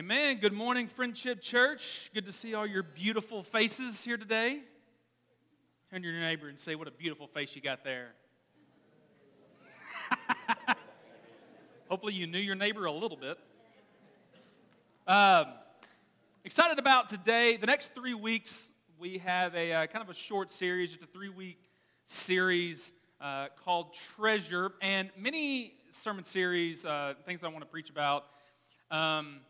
Amen. Good morning, Friendship Church. Good to see all your beautiful faces here today. Turn to your neighbor and say, What a beautiful face you got there. Hopefully, you knew your neighbor a little bit. Um, excited about today. The next three weeks, we have a uh, kind of a short series, just a three week series uh, called Treasure. And many sermon series, uh, things I want to preach about. Um,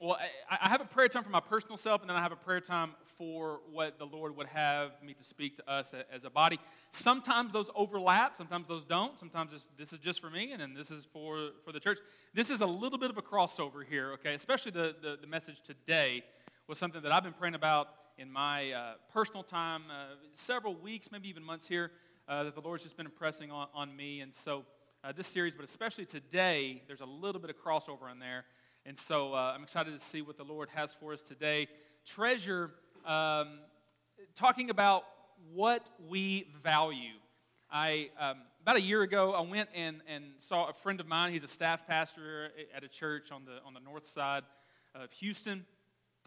well, I, I, have a prayer time for my personal self, and then I have a prayer time for what the Lord would have me to speak to us as a body. Sometimes those overlap, sometimes those don't. Sometimes this is just for me, and then this is for, for the church. This is a little bit of a crossover here, okay? Especially the, the, the message today was something that I've been praying about in my uh, personal time, uh, several weeks, maybe even months here, uh, that the Lord's just been impressing on, on me. And so uh, this series, but especially today, there's a little bit of crossover in there. And so uh, I'm excited to see what the Lord has for us today. Treasure, um, talking about what we value. I, um, about a year ago, I went and, and saw a friend of mine. He's a staff pastor at a church on the, on the north side of Houston.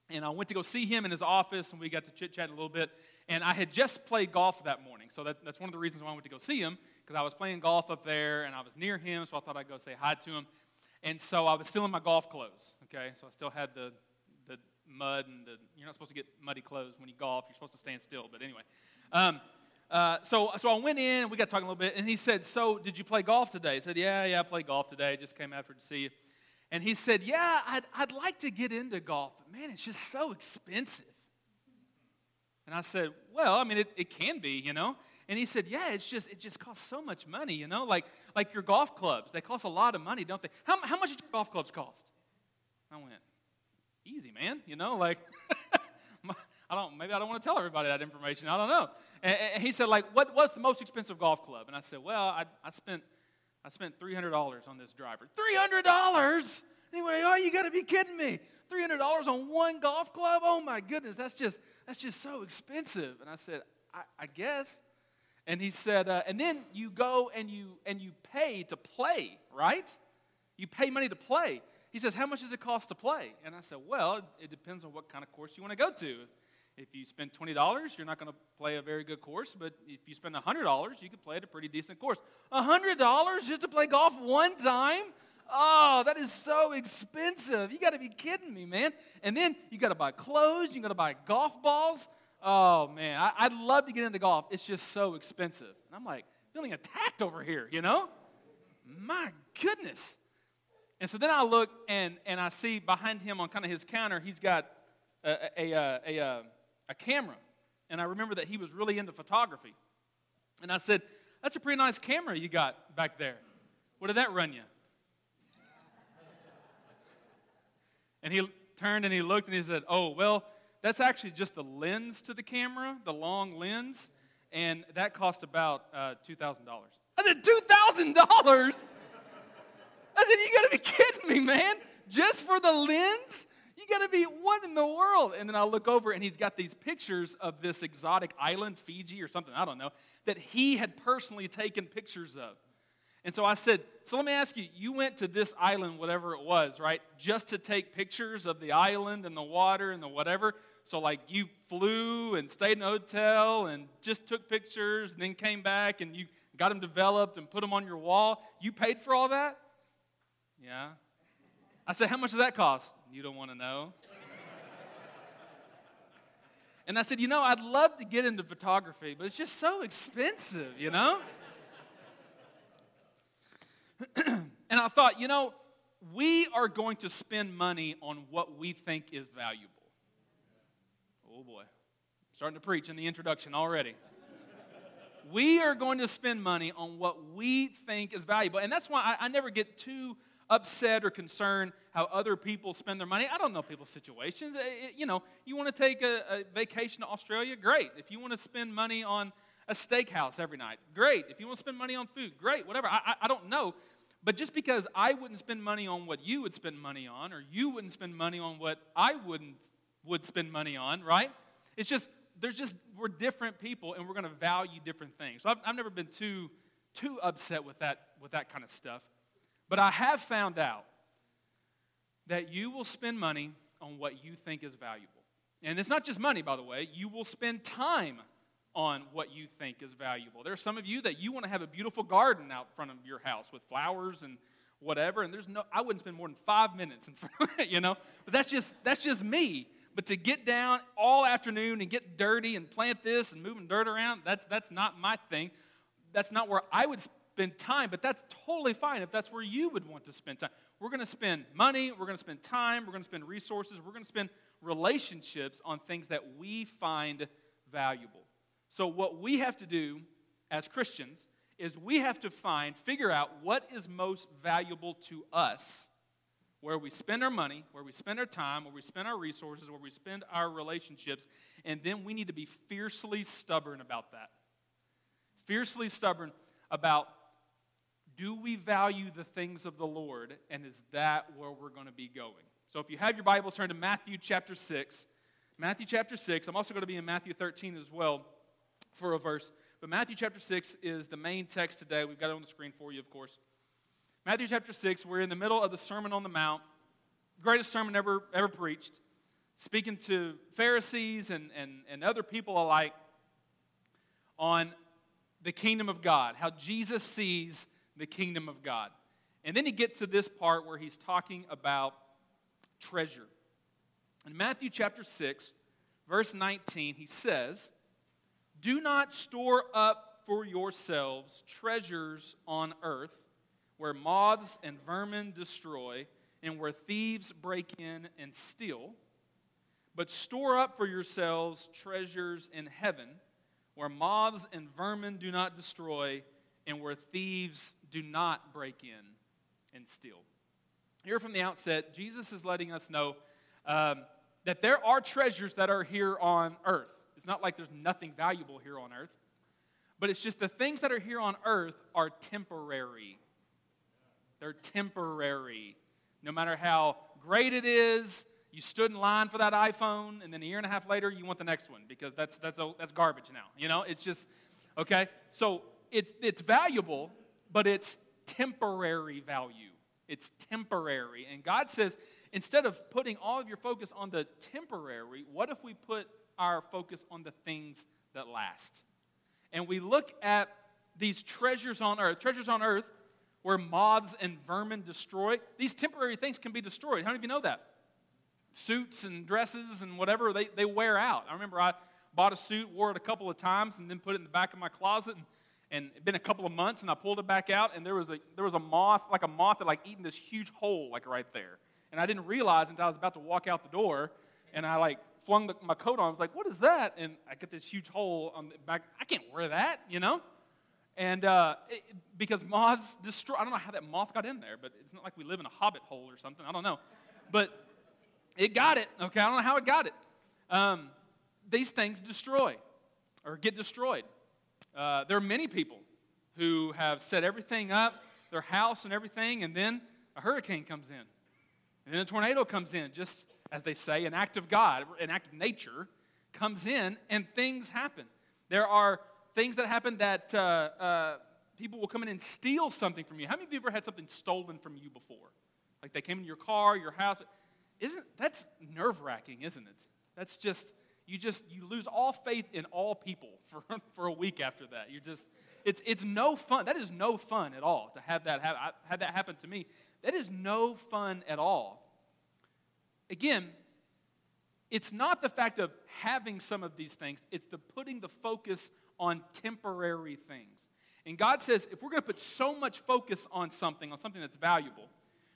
And I went to go see him in his office, and we got to chit chat a little bit. And I had just played golf that morning. So that, that's one of the reasons why I went to go see him, because I was playing golf up there, and I was near him, so I thought I'd go say hi to him. And so I was still in my golf clothes, okay? So I still had the, the mud and the, you're not supposed to get muddy clothes when you golf. You're supposed to stand still. But anyway. Um, uh, so, so I went in, and we got talking a little bit, and he said, so did you play golf today? I said, yeah, yeah, I played golf today. Just came after to see you. And he said, yeah, I'd, I'd like to get into golf, but man, it's just so expensive. And I said, well, I mean, it, it can be, you know. And he said, yeah, it's just, it just costs so much money, you know, like, like your golf clubs. They cost a lot of money, don't they? How, how much did your golf clubs cost? I went, easy, man, you know, like, I don't, maybe I don't want to tell everybody that information. I don't know. And, and he said, like, what, what's the most expensive golf club? And I said, well, I, I spent, I spent $300 on this driver. $300? Anyway, oh, you got to be kidding me. $300 on one golf club? Oh my goodness, that's just, that's just so expensive. And I said, I, I guess. And he said, uh, and then you go and you and you pay to play, right? You pay money to play. He says, how much does it cost to play? And I said, well, it depends on what kind of course you want to go to. If you spend $20, you're not going to play a very good course, but if you spend $100, you could play at a pretty decent course. $100 just to play golf one time? Oh, that is so expensive. You got to be kidding me, man. And then you got to buy clothes, you got to buy golf balls. Oh man, I, would love to get into golf. It's just so expensive. And I'm like feeling attacked over here, you know? My goodness. And so then I look and, and I see behind him on kind of his counter, he's got a, a, a, uh, a, uh, a camera. And I remember that he was really into photography. And I said, That's a pretty nice camera you got back there. What did that run you? And he turned and he looked and he said, Oh, well, that's actually just the lens to the camera, the long lens, and that cost about uh, $2,000. I said, $2,000? I said, you gotta be kidding me, man. Just for the lens? You gotta be, what in the world? And then I look over and he's got these pictures of this exotic island, Fiji or something, I don't know, that he had personally taken pictures of. And so I said, So let me ask you, you went to this island, whatever it was, right? Just to take pictures of the island and the water and the whatever. So, like, you flew and stayed in a hotel and just took pictures and then came back and you got them developed and put them on your wall. You paid for all that? Yeah. I said, How much does that cost? You don't want to know. and I said, You know, I'd love to get into photography, but it's just so expensive, you know? and I thought, you know, we are going to spend money on what we think is valuable. Oh boy, starting to preach in the introduction already. we are going to spend money on what we think is valuable. And that's why I, I never get too upset or concerned how other people spend their money. I don't know people's situations. It, you know, you want to take a, a, vacation to Australia? Great. If you want to spend money on a steakhouse every night, great. If you want to spend money on food, great. Whatever. I, I, I don't know. But just because I wouldn't spend money on what you would spend money on, or you wouldn't spend money on what I wouldn't would spend money on, right? It's just, there's just, we're different people and we're going to value different things. So I've, I've never been too, too upset with that, with that kind of stuff. But I have found out that you will spend money on what you think is valuable. And it's not just money, by the way. You will spend time on what you think is valuable. There are some of you that you want to have a beautiful garden out front of your house with flowers and whatever, and there's no I wouldn't spend more than five minutes in front you know. But that's just that's just me. But to get down all afternoon and get dirty and plant this and moving dirt around, that's that's not my thing. That's not where I would spend time, but that's totally fine if that's where you would want to spend time. We're going to spend money, we're going to spend time, we're going to spend resources, we're going to spend relationships on things that we find valuable. So, what we have to do as Christians is we have to find, figure out what is most valuable to us, where we spend our money, where we spend our time, where we spend our resources, where we spend our relationships, and then we need to be fiercely stubborn about that. Fiercely stubborn about do we value the things of the Lord, and is that where we're going to be going? So if you have your Bibles, turn to Matthew chapter 6. Matthew chapter 6. I'm also going to be in Matthew 13 as well for a verse. But Matthew chapter 6 is the main text today. We've got it on the screen for you, of course. Matthew chapter 6, we're in the middle of the Sermon on the Mount, greatest sermon ever, ever preached, speaking to Pharisees and, and, and other people alike on the kingdom of God, how Jesus sees the kingdom of God. And then he gets to this part where he's talking about treasure. In Matthew chapter 6, verse 19, he says, Do not store up for yourselves treasures on earth where moths and vermin destroy and where thieves break in and steal, but store up for yourselves treasures in heaven where moths and vermin do not destroy and where thieves do not break in and steal. Here from the outset, Jesus is letting us know um, that there are treasures that are here on earth. It's not like there's nothing valuable here on earth, but it's just the things that are here on earth are temporary. They're temporary. No matter how great it is, you stood in line for that iPhone, and then a year and a half later, you want the next one because that's, that's, that's garbage now. You know, it's just, okay? So it's, it's valuable, but it's temporary value. It's temporary. And God says, instead of putting all of your focus on the temporary, what if we put our focus on the things that last? And we look at these treasures on earth, treasures on earth where moths and vermin destroy. These temporary things can be destroyed. How many of you know that? suits and dresses and whatever, they, they wear out. I remember I bought a suit, wore it a couple of times, and then put it in the back of my closet. And, and it'd been a couple of months, and I pulled it back out, and there was a, there was a moth, like a moth that like eaten this huge hole, like right there. And I didn't realize until I was about to walk out the door, and I like flung the, my coat on. I was like, what is that? And I get this huge hole on the back. I can't wear that, you know? And uh, it, because moths destroy, I don't know how that moth got in there, but it's not like we live in a hobbit hole or something. I don't know. But it got it, okay? I don't know how it got it. Um, these things destroy or get destroyed. Uh, there are many people who have set everything up, their house and everything, and then a hurricane comes in. And then a tornado comes in, just as they say, an act of God, an act of nature comes in, and things happen. There are things that happen that uh, uh, people will come in and steal something from you. How many of you ever had something stolen from you before? Like they came in your car, your house. Isn't that's nerve-wracking, isn't it? That's just you just you lose all faith in all people for, for a week after that. You're just it's it's no fun. That is no fun at all to have that. I had that happen to me. That is no fun at all. Again, it's not the fact of having some of these things, it's the putting the focus on temporary things. And God says if we're going to put so much focus on something, on something that's valuable,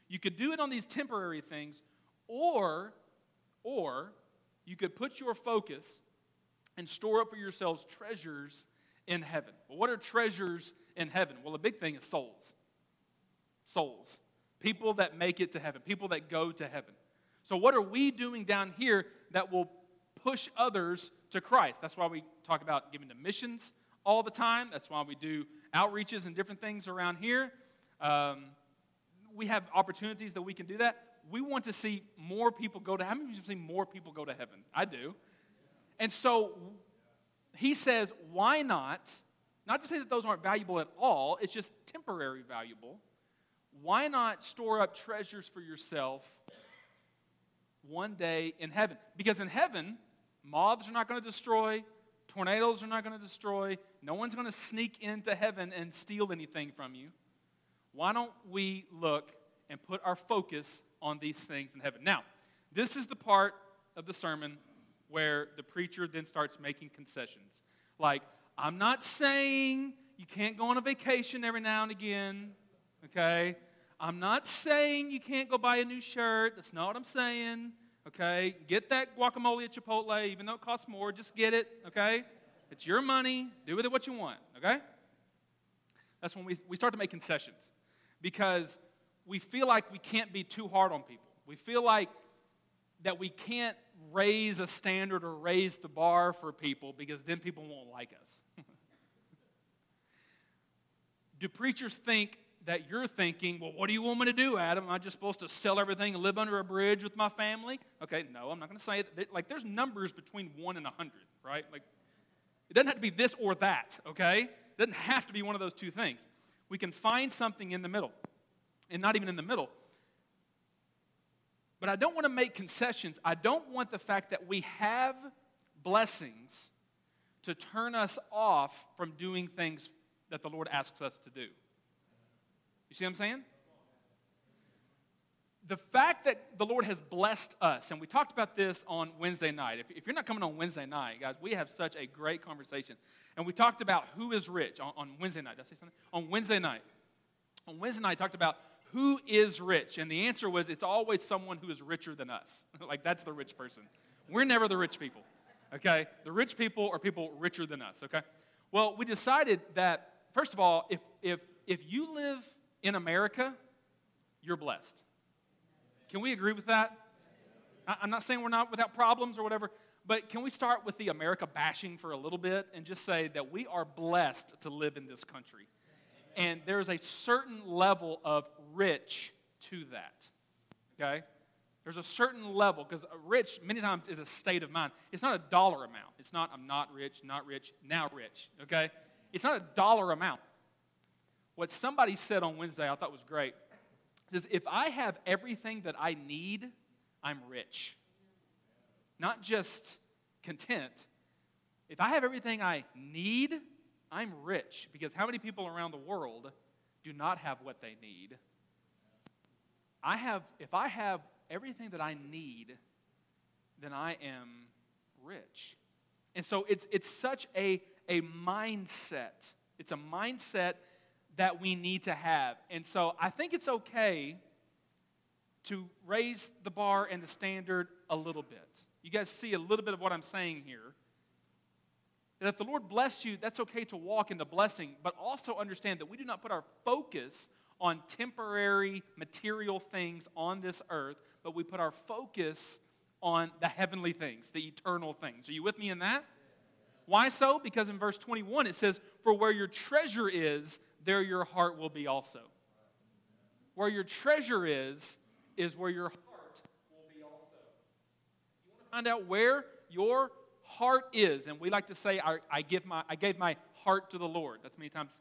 you could do it on these temporary things, or, or you could put your focus and store up for yourselves treasures in heaven. Well, what are treasures in heaven? Well, the big thing is souls. Souls. People that make it to heaven, people that go to heaven. So, what are we doing down here that will push others to Christ? That's why we talk about giving to missions all the time. That's why we do outreaches and different things around here. Um, we have opportunities that we can do that we want to see more people go to How many of you see more people go to heaven? I do. And so he says, why not? Not to say that those aren't valuable at all, it's just temporary valuable. Why not store up treasures for yourself one day in heaven. Because in heaven, moths are not going to destroy, tornadoes are not going to destroy, no one's going to sneak into heaven and steal anything from you. Why don't we look and put our focus on these things in heaven? Now, this is the part of the sermon where the preacher then starts making concessions. Like, I'm not saying you can't go on a vacation every now and again, okay? I'm not saying you can't go buy a new shirt. That's not what I'm saying. Okay? Get that guacamole at Chipotle, even though it costs more. Just get it. Okay? It's your money. Do with it what you want. Okay? That's when we, we start to make concessions because we feel like we can't be too hard on people. We feel like that we can't raise a standard or raise the bar for people because then people won't like us. Do preachers think that you're thinking, well, what do you want me to do, Adam? Am I just supposed to sell everything and live under a bridge with my family? Okay, no, I'm not going to say it. Like, there's numbers between one and a hundred, right? Like, it doesn't have to be this or that, okay? It doesn't have to be one of those two things. We can find something in the middle, and not even in the middle. But I don't want to make concessions. I don't want the fact that we have blessings to turn us off from doing things that the Lord asks us to do. You see what I'm saying? The fact that the Lord has blessed us, and we talked about this on Wednesday night. If, if, you're not coming on Wednesday night, guys, we have such a great conversation. And we talked about who is rich on, on Wednesday night. Did I say something? On Wednesday night. On Wednesday night, I talked about who is rich. And the answer was it's always someone who is richer than us. like, that's the rich person. We're never the rich people, okay? The rich people are people richer than us, okay? Well, we decided that, first of all, if, if, if you live in America, you're blessed. Can we agree with that? I'm not saying we're not without problems or whatever, but can we start with the America bashing for a little bit and just say that we are blessed to live in this country? And there's a certain level of rich to that. Okay? There's a certain level, because rich many times is a state of mind. It's not a dollar amount. It's not, I'm not rich, not rich, now rich. Okay? It's not a dollar amount. What somebody said on Wednesday I thought was great. It says, If I have everything that I need, I'm rich. Not just content. If I have everything I need, I'm rich. Because how many people around the world do not have what they need? I have, if I have everything that I need, then I am rich. And so it's, it's such a, a mindset. It's a mindset that we need to have. And so I think it's okay to raise the bar and the standard a little bit. You guys see a little bit of what I'm saying here. That if the Lord bless you, that's okay to walk in the blessing, but also understand that we do not put our focus on temporary material things on this earth, but we put our focus on the heavenly things, the eternal things. Are you with me in that? Why so? Because in verse 21 it says, For where your treasure is, there your heart will be also. Where your treasure is, is where your heart will be also. You want to find out where your heart is, and we like to say, I, I, give my, I gave my heart to the Lord. That's many times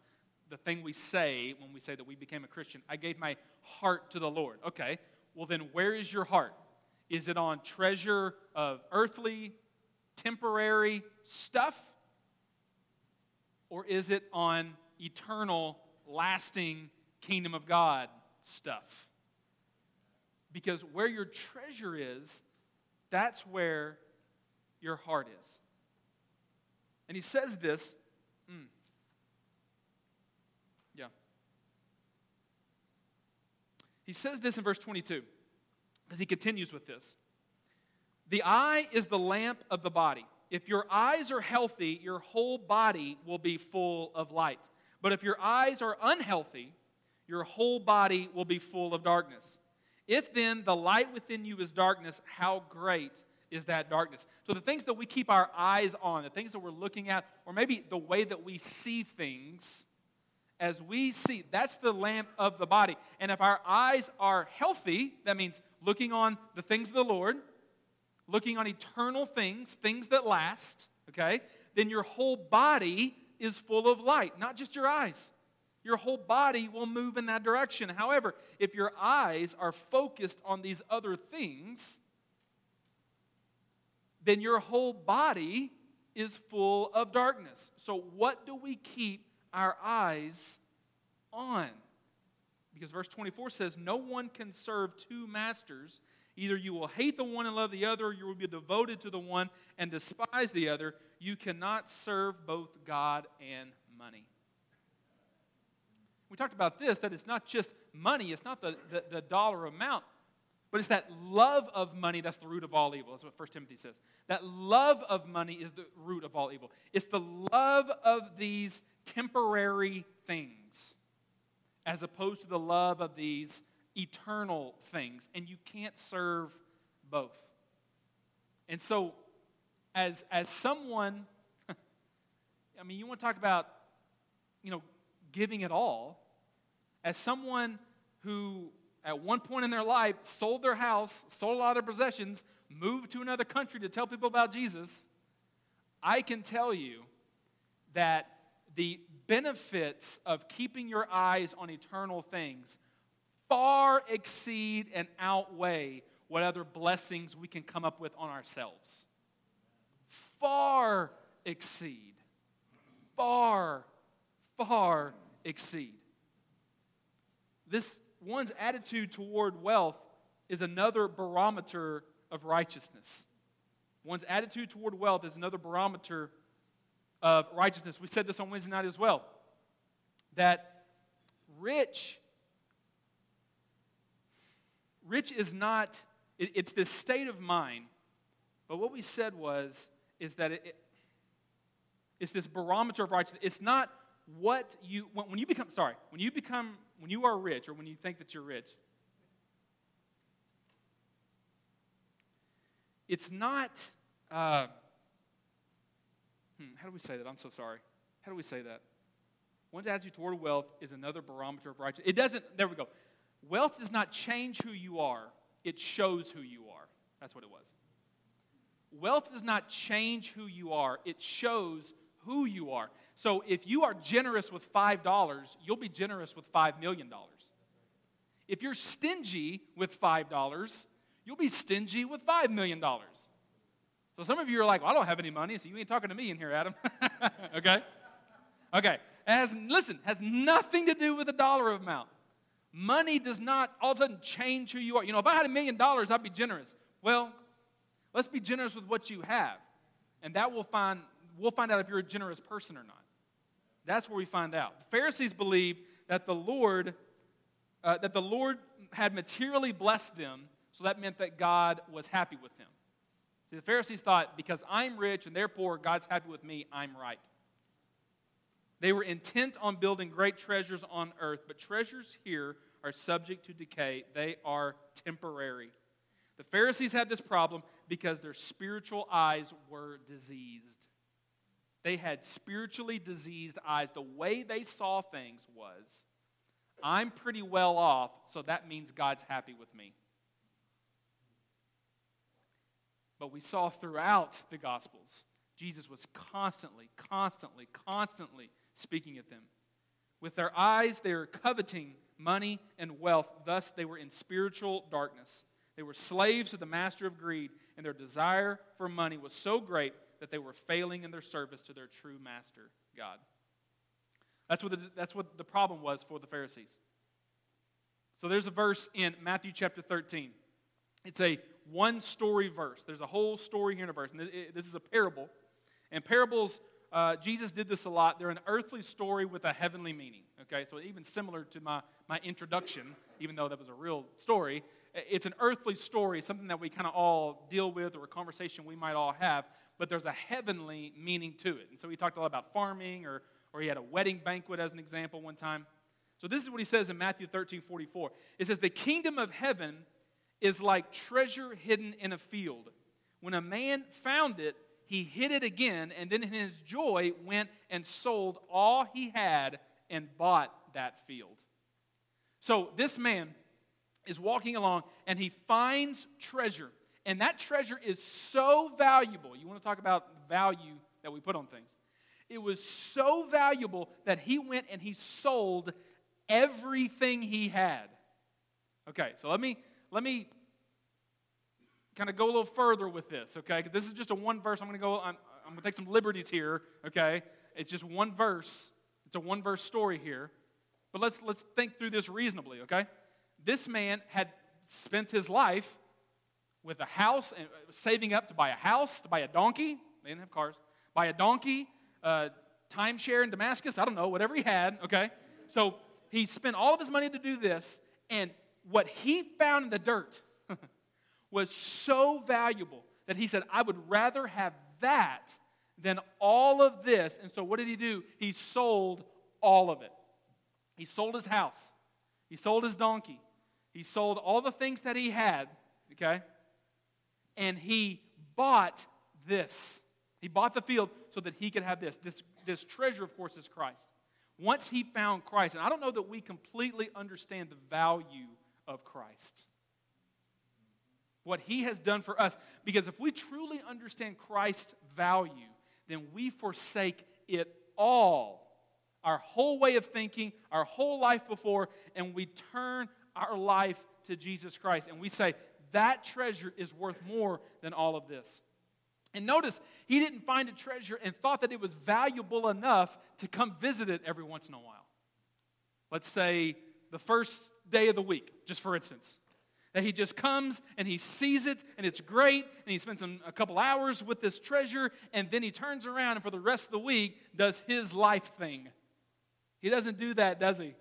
the thing we say when we say that we became a Christian. I gave my heart to the Lord. Okay, well, then where is your heart? Is it on treasure of earthly, temporary stuff? Or is it on eternal, lasting kingdom of God stuff. Because where your treasure is, that's where your heart is. And he says this. Mm, yeah. He says this in verse 22 as he continues with this. The eye is the lamp of the body. If your eyes are healthy, your whole body will be full of light. But if your eyes are unhealthy, your whole body will be full of darkness. If then the light within you is darkness, how great is that darkness? So, the things that we keep our eyes on, the things that we're looking at, or maybe the way that we see things, as we see, that's the lamp of the body. And if our eyes are healthy, that means looking on the things of the Lord, looking on eternal things, things that last, okay, then your whole body is full of light, not just your eyes. Your whole body will move in that direction. However, if your eyes are focused on these other things, then your whole body is full of darkness. So, what do we keep our eyes on? Because verse 24 says, No one can serve two masters. Either you will hate the one and love the other, or you will be devoted to the one and despise the other. You cannot serve both God and money. We talked about this that it's not just money, it's not the, the, the dollar amount, but it's that love of money that's the root of all evil. That's what 1 Timothy says. That love of money is the root of all evil. It's the love of these temporary things as opposed to the love of these eternal things. And you can't serve both. And so, as, as someone, I mean, you want to talk about, you know, giving it all, as someone who at one point in their life sold their house, sold a lot of their possessions, moved to another country to tell people about Jesus, I can tell you that the benefits of keeping your eyes on eternal things far exceed and outweigh what other blessings we can come up with on ourselves. Far exceed. Far, far exceed. This one's attitude toward wealth is another barometer of righteousness. One's attitude toward wealth is another barometer of righteousness. We said this on Wednesday night as well. That rich, rich is not, it, it's this state of mind. But what we said was, is that it, it, it's this barometer of righteousness. It's not what you, when, when you become, sorry, when you become, when you are rich or when you think that you're rich, it's not, uh, hmm, how do we say that? I'm so sorry. How do we say that? One's attitude toward wealth is another barometer of righteousness. It doesn't, there we go. Wealth does not change who you are, it shows who you are. That's what it was. Wealth does not change who you are, it shows who you are. So if you are generous with $5, you'll be generous with $5 million. If you're stingy with $5, you'll be stingy with $5 million. So some of you are like, well, I don't have any money, so you ain't talking to me in here, Adam. okay? Okay. Has, listen, has nothing to do with the dollar amount. Money does not all of a sudden change who you are. You know, if I had a million dollars, I'd be generous. Well, let's be generous with what you have. And that will find we'll find out if you're a generous person or not. That's where we find out. The Pharisees believed that the Lord, uh, that the Lord had materially blessed them, so that meant that God was happy with them. See, the Pharisees thought, because I'm rich and therefore God's happy with me, I'm right. They were intent on building great treasures on earth, but treasures here are subject to decay. They are temporary. The Pharisees had this problem because their spiritual eyes were diseased. They had spiritually diseased eyes. The way they saw things was I'm pretty well off, so that means God's happy with me. But we saw throughout the Gospels, Jesus was constantly, constantly, constantly speaking at them. With their eyes, they were coveting money and wealth. Thus, they were in spiritual darkness. They were slaves to the master of greed, and their desire for money was so great that they were failing in their service to their true master, God. That's what the, that's what the problem was for the Pharisees. So there's a verse in Matthew chapter 13. It's a one story verse. There's a whole story here in a verse. And this is a parable. And parables, uh, Jesus did this a lot. They're an earthly story with a heavenly meaning. Okay, so even similar to my, my introduction, even though that was a real story, it's an earthly story, something that we kind of all deal with or a conversation we might all have but there's a heavenly meaning to it. And so he talked a lot about farming, or, or he had a wedding banquet as an example one time. So this is what he says in Matthew 13 44. It says, The kingdom of heaven is like treasure hidden in a field. When a man found it, he hid it again, and then in his joy went and sold all he had and bought that field. So this man is walking along and he finds treasure. And that treasure is so valuable. You want to talk about value that we put on things? It was so valuable that he went and he sold everything he had. Okay, so let me let me kind of go a little further with this, okay? Because this is just a one verse. I'm going to go, I'm, I'm going to take some liberties here, okay? It's just one verse. It's a one verse story here. But let's, let's think through this reasonably, okay? This man had spent his life with a house, and uh, saving up to buy a house, to buy a donkey. They didn't have cars. Buy a donkey, uh, timeshare in Damascus. I don't know, whatever he had, okay? So he spent all of his money to do this, and what he found in the dirt was so valuable that he said, I would rather have that than all of this. And so what did he do? He sold all of it. He sold his house, he sold his donkey, he sold all the things that he had, okay? And he bought this. He bought the field so that he could have this. This, this treasure, of course, is Christ. Once he found Christ, and I don't know that we completely understand the value of Christ what he has done for us. Because if we truly understand Christ's value, then we forsake it all our whole way of thinking, our whole life before, and we turn our life to Jesus Christ. And we say, that treasure is worth more than all of this. And notice, he didn't find a treasure and thought that it was valuable enough to come visit it every once in a while. Let's say the first day of the week, just for instance that he just comes and he sees it and it's great and he spends a couple hours with this treasure and then he turns around and for the rest of the week does his life thing. He doesn't do that, does he?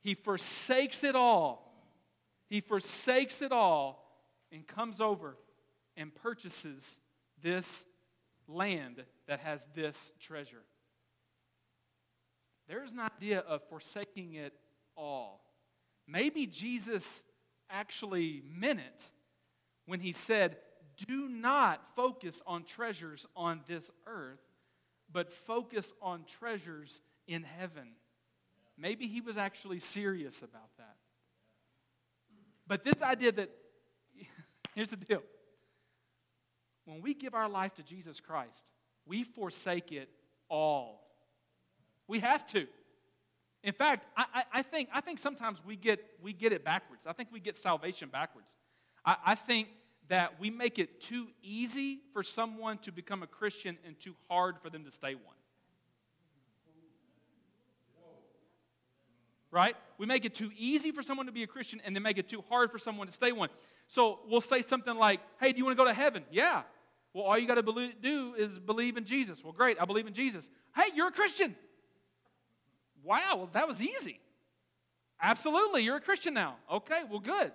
He forsakes it all. He forsakes it all and comes over and purchases this land that has this treasure. There's an idea of forsaking it all. Maybe Jesus actually meant it when he said, Do not focus on treasures on this earth, but focus on treasures in heaven. Maybe he was actually serious about that. But this idea that, here's the deal when we give our life to Jesus Christ, we forsake it all. We have to. In fact, I, I, think, I think sometimes we get, we get it backwards. I think we get salvation backwards. I, I think that we make it too easy for someone to become a Christian and too hard for them to stay one. Right? We make it too easy for someone to be a Christian and then make it too hard for someone to stay one. So we'll say something like, hey, do you want to go to heaven? Yeah. Well, all you got to do is believe in Jesus. Well, great, I believe in Jesus. Hey, you're a Christian. Wow, well, that was easy. Absolutely, you're a Christian now. Okay, well, good.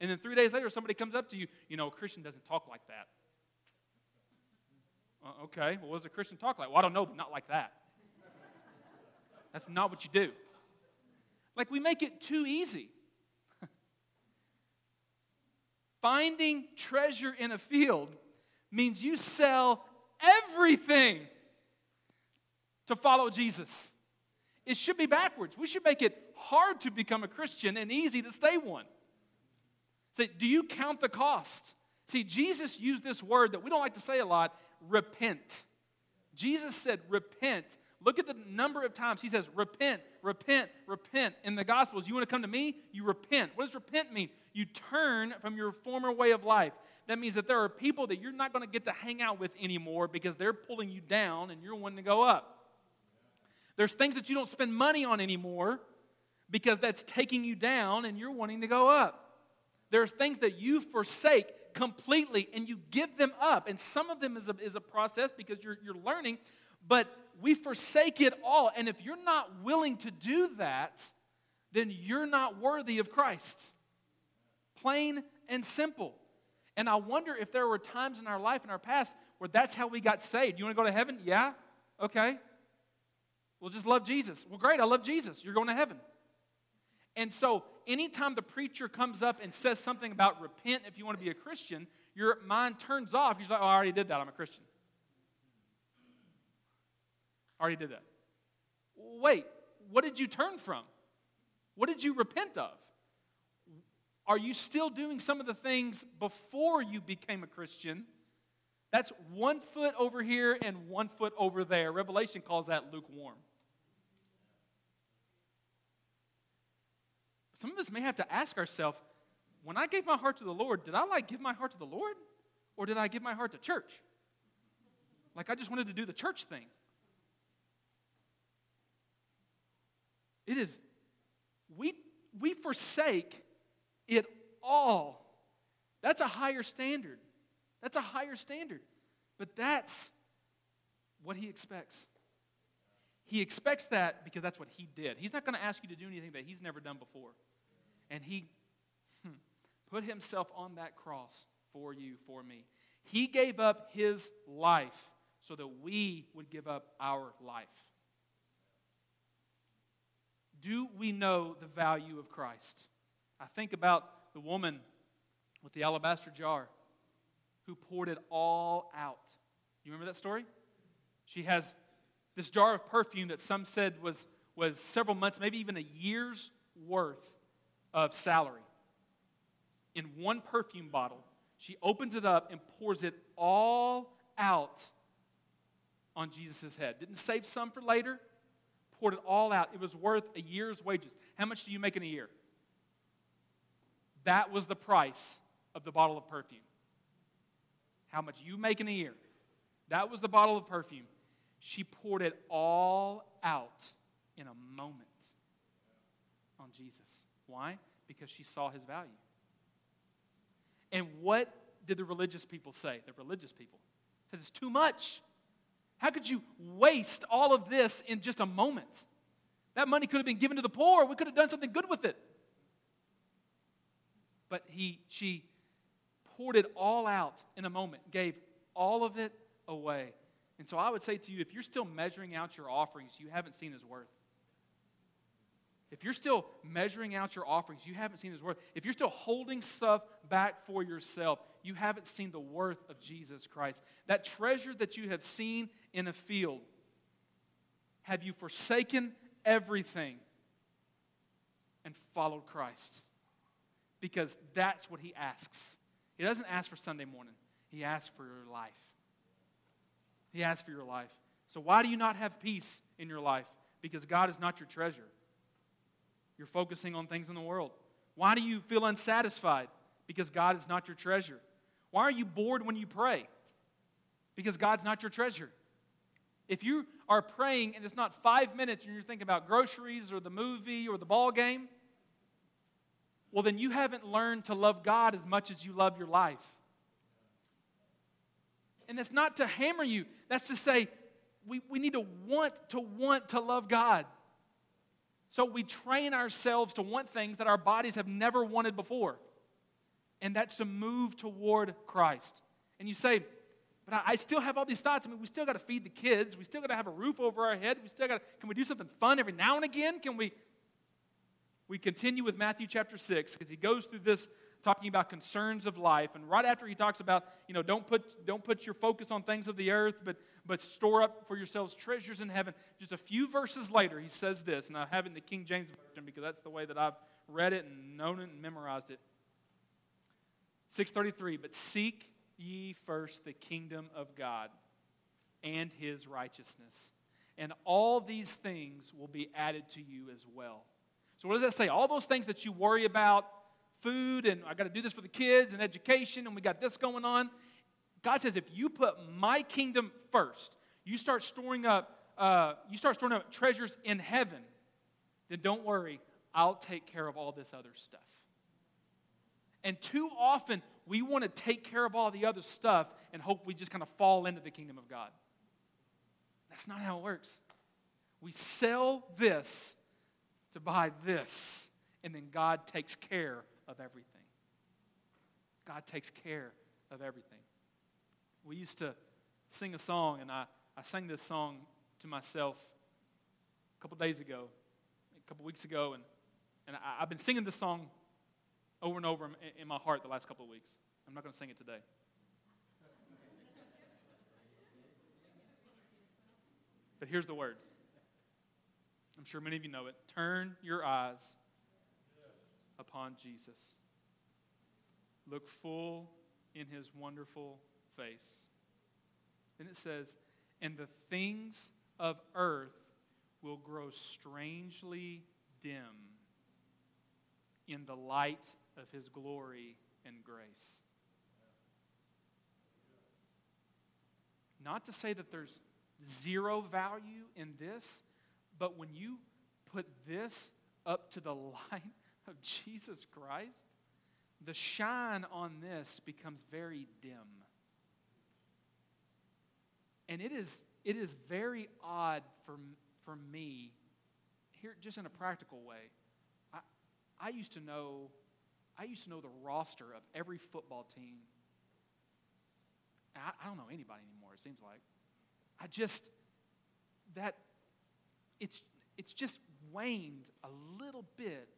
And then three days later, somebody comes up to you, you know, a Christian doesn't talk like that. Uh, okay, well, what does a Christian talk like? Well, I don't know, but not like that. That's not what you do. Like, we make it too easy. Finding treasure in a field means you sell everything to follow Jesus. It should be backwards. We should make it hard to become a Christian and easy to stay one. Say, do you count the cost? See, Jesus used this word that we don't like to say a lot repent. Jesus said, repent. Look at the number of times he says, repent, repent, repent. In the Gospels, you want to come to me? You repent. What does repent mean? You turn from your former way of life. That means that there are people that you're not going to get to hang out with anymore because they're pulling you down and you're wanting to go up. There's things that you don't spend money on anymore because that's taking you down and you're wanting to go up. There's things that you forsake completely and you give them up. And some of them is a, is a process because you're, you're learning, but we forsake it all. And if you're not willing to do that, then you're not worthy of Christ. Plain and simple. And I wonder if there were times in our life in our past where that's how we got saved. You want to go to heaven? Yeah? Okay. Well, just love Jesus. Well, great, I love Jesus. You're going to heaven. And so, anytime the preacher comes up and says something about repent if you want to be a Christian, your mind turns off. You're like, oh, I already did that. I'm a Christian. Already did that. Wait, what did you turn from? What did you repent of? Are you still doing some of the things before you became a Christian? That's one foot over here and one foot over there. Revelation calls that lukewarm. Some of us may have to ask ourselves when I gave my heart to the Lord, did I like give my heart to the Lord? Or did I give my heart to church? Like I just wanted to do the church thing. It is, we, we forsake it all. That's a higher standard. That's a higher standard. But that's what he expects. He expects that because that's what he did. He's not going to ask you to do anything that he's never done before. And he hmm, put himself on that cross for you, for me. He gave up his life so that we would give up our life. Do we know the value of Christ? I think about the woman with the alabaster jar who poured it all out. You remember that story? She has this jar of perfume that some said was, was several months, maybe even a year's worth of salary in one perfume bottle. She opens it up and pours it all out on Jesus' head. Didn't save some for later, poured it all out. It was worth a year's wages. How much do you make in a year? That was the price of the bottle of perfume. How much you make in a year. That was the bottle of perfume. She poured it all out in a moment on Jesus. Why? Because she saw his value. And what did the religious people say? The religious people said, It's too much. How could you waste all of this in just a moment? That money could have been given to the poor. We could have done something good with it. But he, she poured it all out in a moment, gave all of it away. And so I would say to you if you're still measuring out your offerings, you haven't seen his worth. If you're still measuring out your offerings, you haven't seen his worth. If you're still holding stuff back for yourself, you haven't seen the worth of Jesus Christ. That treasure that you have seen in a field, have you forsaken everything and followed Christ? Because that's what he asks. He doesn't ask for Sunday morning, he asks for your life. He asks for your life. So, why do you not have peace in your life? Because God is not your treasure. You're focusing on things in the world. Why do you feel unsatisfied? Because God is not your treasure. Why are you bored when you pray? Because God's not your treasure. If you are praying and it's not five minutes and you're thinking about groceries or the movie or the ball game, well, then you haven't learned to love God as much as you love your life. And that's not to hammer you, that's to say we, we need to want to want to love God. So we train ourselves to want things that our bodies have never wanted before. And that's to move toward Christ. And you say, but I, still have all these thoughts. I mean, we still got to feed the kids. We still got to have a roof over our head. We still got to, can we do something fun every now and again? Can we? We continue with Matthew chapter 6 because he goes through this talking about concerns of life. And right after he talks about, you know, don't put, don't put your focus on things of the earth, but, but store up for yourselves treasures in heaven. Just a few verses later, he says this, and I have it in the King James Version because that's the way that I've read it and known it and memorized it. 633, but seek ye first the kingdom of God and his righteousness, and all these things will be added to you as well. So, what does that say? All those things that you worry about, food and I got to do this for the kids and education and we got this going on. God says if you put my kingdom first, you start storing up, uh, you start storing up treasures in heaven, then don't worry, I'll take care of all this other stuff. And too often we want to take care of all the other stuff and hope we just kind of fall into the kingdom of God. That's not how it works. We sell this to buy this, and then God takes care of everything. God takes care of everything. We used to sing a song, and I, I sang this song to myself a couple days ago, a couple weeks ago, and, and I, have been singing this song over and over in, my heart the last couple of weeks. I'm not going to sing it today. But here's the words. I'm sure many of you know it. Turn your eyes upon Jesus. Look full in his wonderful face. Then it says, And the things of earth will grow strangely dim in the light of his glory and grace. Not to say that there's zero value in this, but when you put this up to the light of Jesus Christ, the shine on this becomes very dim. And it is, it is very odd for, for me, here just in a practical way. I, I used to know I used to know the roster of every football team. I, I don't know anybody anymore, it seems like. I just that it's it's just waned a little bit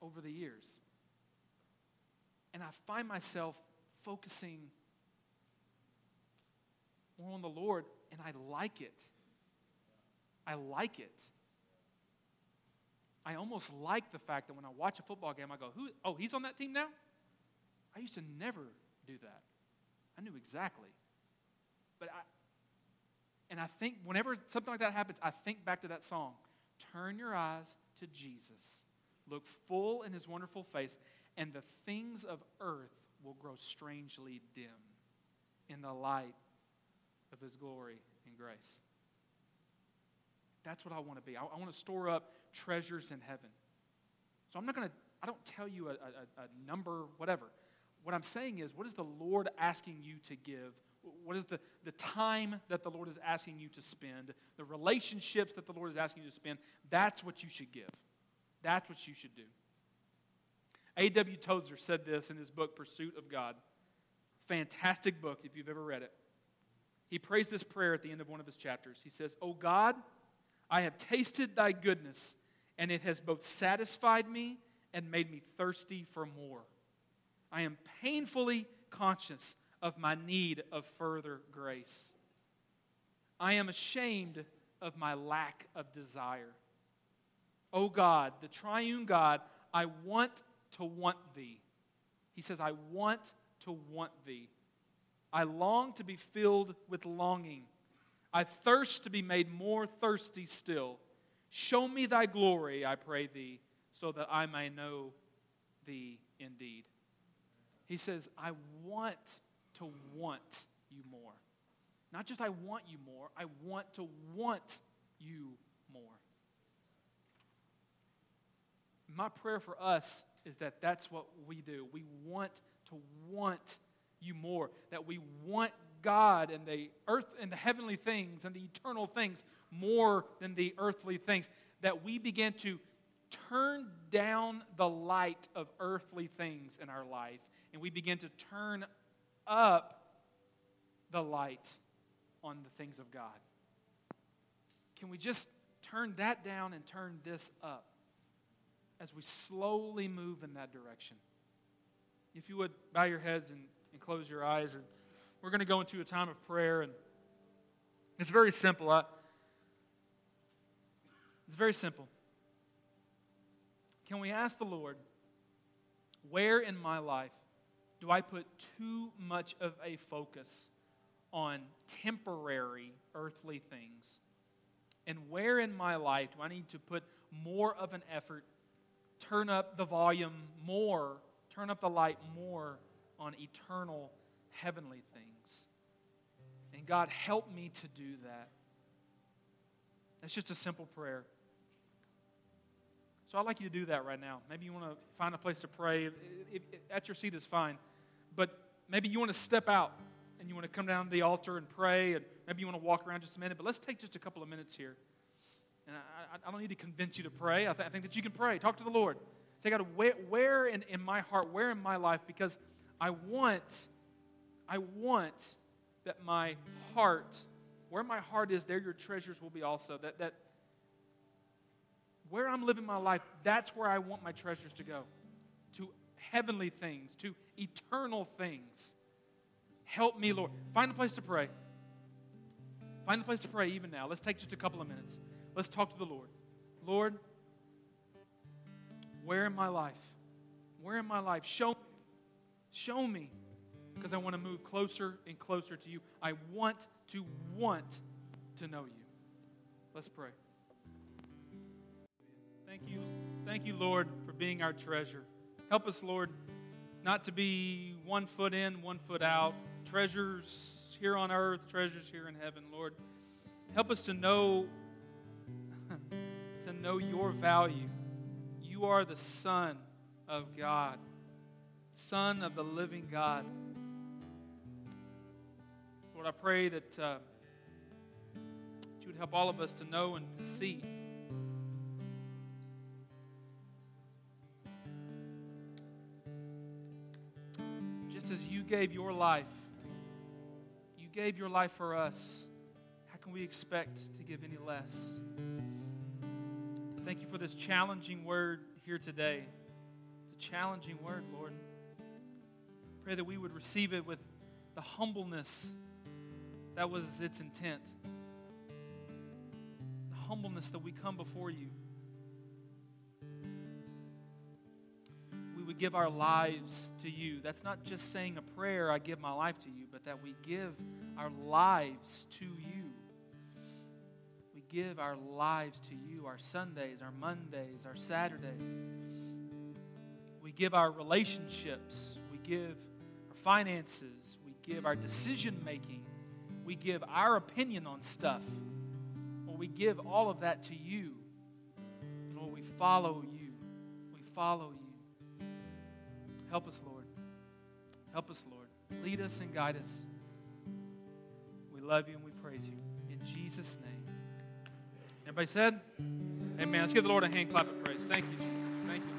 over the years. And I find myself focusing more on the Lord, and I like it. I like it. I almost like the fact that when I watch a football game, I go, Who, oh, he's on that team now? I used to never do that. I knew exactly. But I, and I think whenever something like that happens, I think back to that song Turn your eyes to Jesus, look full in his wonderful face, and the things of earth will grow strangely dim in the light of his glory and grace. That's what I want to be. I, I want to store up treasures in heaven. So I'm not going to, I don't tell you a, a, a number, whatever. What I'm saying is, what is the Lord asking you to give? What is the, the time that the Lord is asking you to spend? The relationships that the Lord is asking you to spend? That's what you should give. That's what you should do. A.W. Tozer said this in his book, Pursuit of God. Fantastic book if you've ever read it. He prays this prayer at the end of one of his chapters. He says, Oh God, I have tasted thy goodness, and it has both satisfied me and made me thirsty for more. I am painfully conscious of my need of further grace. I am ashamed of my lack of desire. O oh God, the triune God, I want to want thee. He says, I want to want thee. I long to be filled with longing. I thirst to be made more thirsty still. Show me thy glory, I pray thee, so that I may know thee indeed. He says, I want to want you more. Not just I want you more, I want to want you more. My prayer for us is that that's what we do. We want to want you more, that we want God and the earth and the heavenly things and the eternal things more than the earthly things, that we begin to turn down the light of earthly things in our life and we begin to turn up the light on the things of God. Can we just turn that down and turn this up as we slowly move in that direction? If you would bow your heads and, and close your eyes and we're going to go into a time of prayer, and it's very simple. I, it's very simple. Can we ask the Lord, where in my life do I put too much of a focus on temporary earthly things? And where in my life do I need to put more of an effort, turn up the volume more, turn up the light more on eternal heavenly God, help me to do that. That's just a simple prayer. So I'd like you to do that right now. Maybe you want to find a place to pray. If, if, at your seat is fine. But maybe you want to step out and you want to come down to the altar and pray. And maybe you want to walk around just a minute. But let's take just a couple of minutes here. And I, I don't need to convince you to pray. I, th- I, think that you can pray. Talk to the Lord. Say, God, where, where in, in my heart, where in my life? Because I want I want that my heart, where my heart is, there your treasures will be also. That, that where I'm living my life, that's where I want my treasures to go to heavenly things, to eternal things. Help me, Lord. Find a place to pray. Find a place to pray even now. Let's take just a couple of minutes. Let's talk to the Lord. Lord, where in my life? Where in my life? Show, show me because I want to move closer and closer to you. I want to want to know you. Let's pray. Thank you. Thank you, Lord, for being our treasure. Help us, Lord, not to be one foot in, one foot out. Treasures here on earth, treasures here in heaven, Lord. Help us to know to know your value. You are the Son of God, Son of the living God. Lord, I pray that, uh, that you would help all of us to know and to see. Just as you gave your life, you gave your life for us. How can we expect to give any less? Thank you for this challenging word here today. It's a challenging word, Lord. Pray that we would receive it with the humbleness that was its intent. The humbleness that we come before you. We would give our lives to you. That's not just saying a prayer, I give my life to you, but that we give our lives to you We give our lives to you our Sundays, our Mondays, our Saturdays. We give our relationships, we give our finances, we give our decision making, we give our opinion on stuff. Or we give all of that to you. Lord, we follow you. We follow you. Help us, Lord. Help us, Lord. Lead us and guide us. We love you and we praise you. In Jesus' name. Everybody said? Amen. Let's give the Lord a hand clap of praise. Thank you, Jesus. Thank you.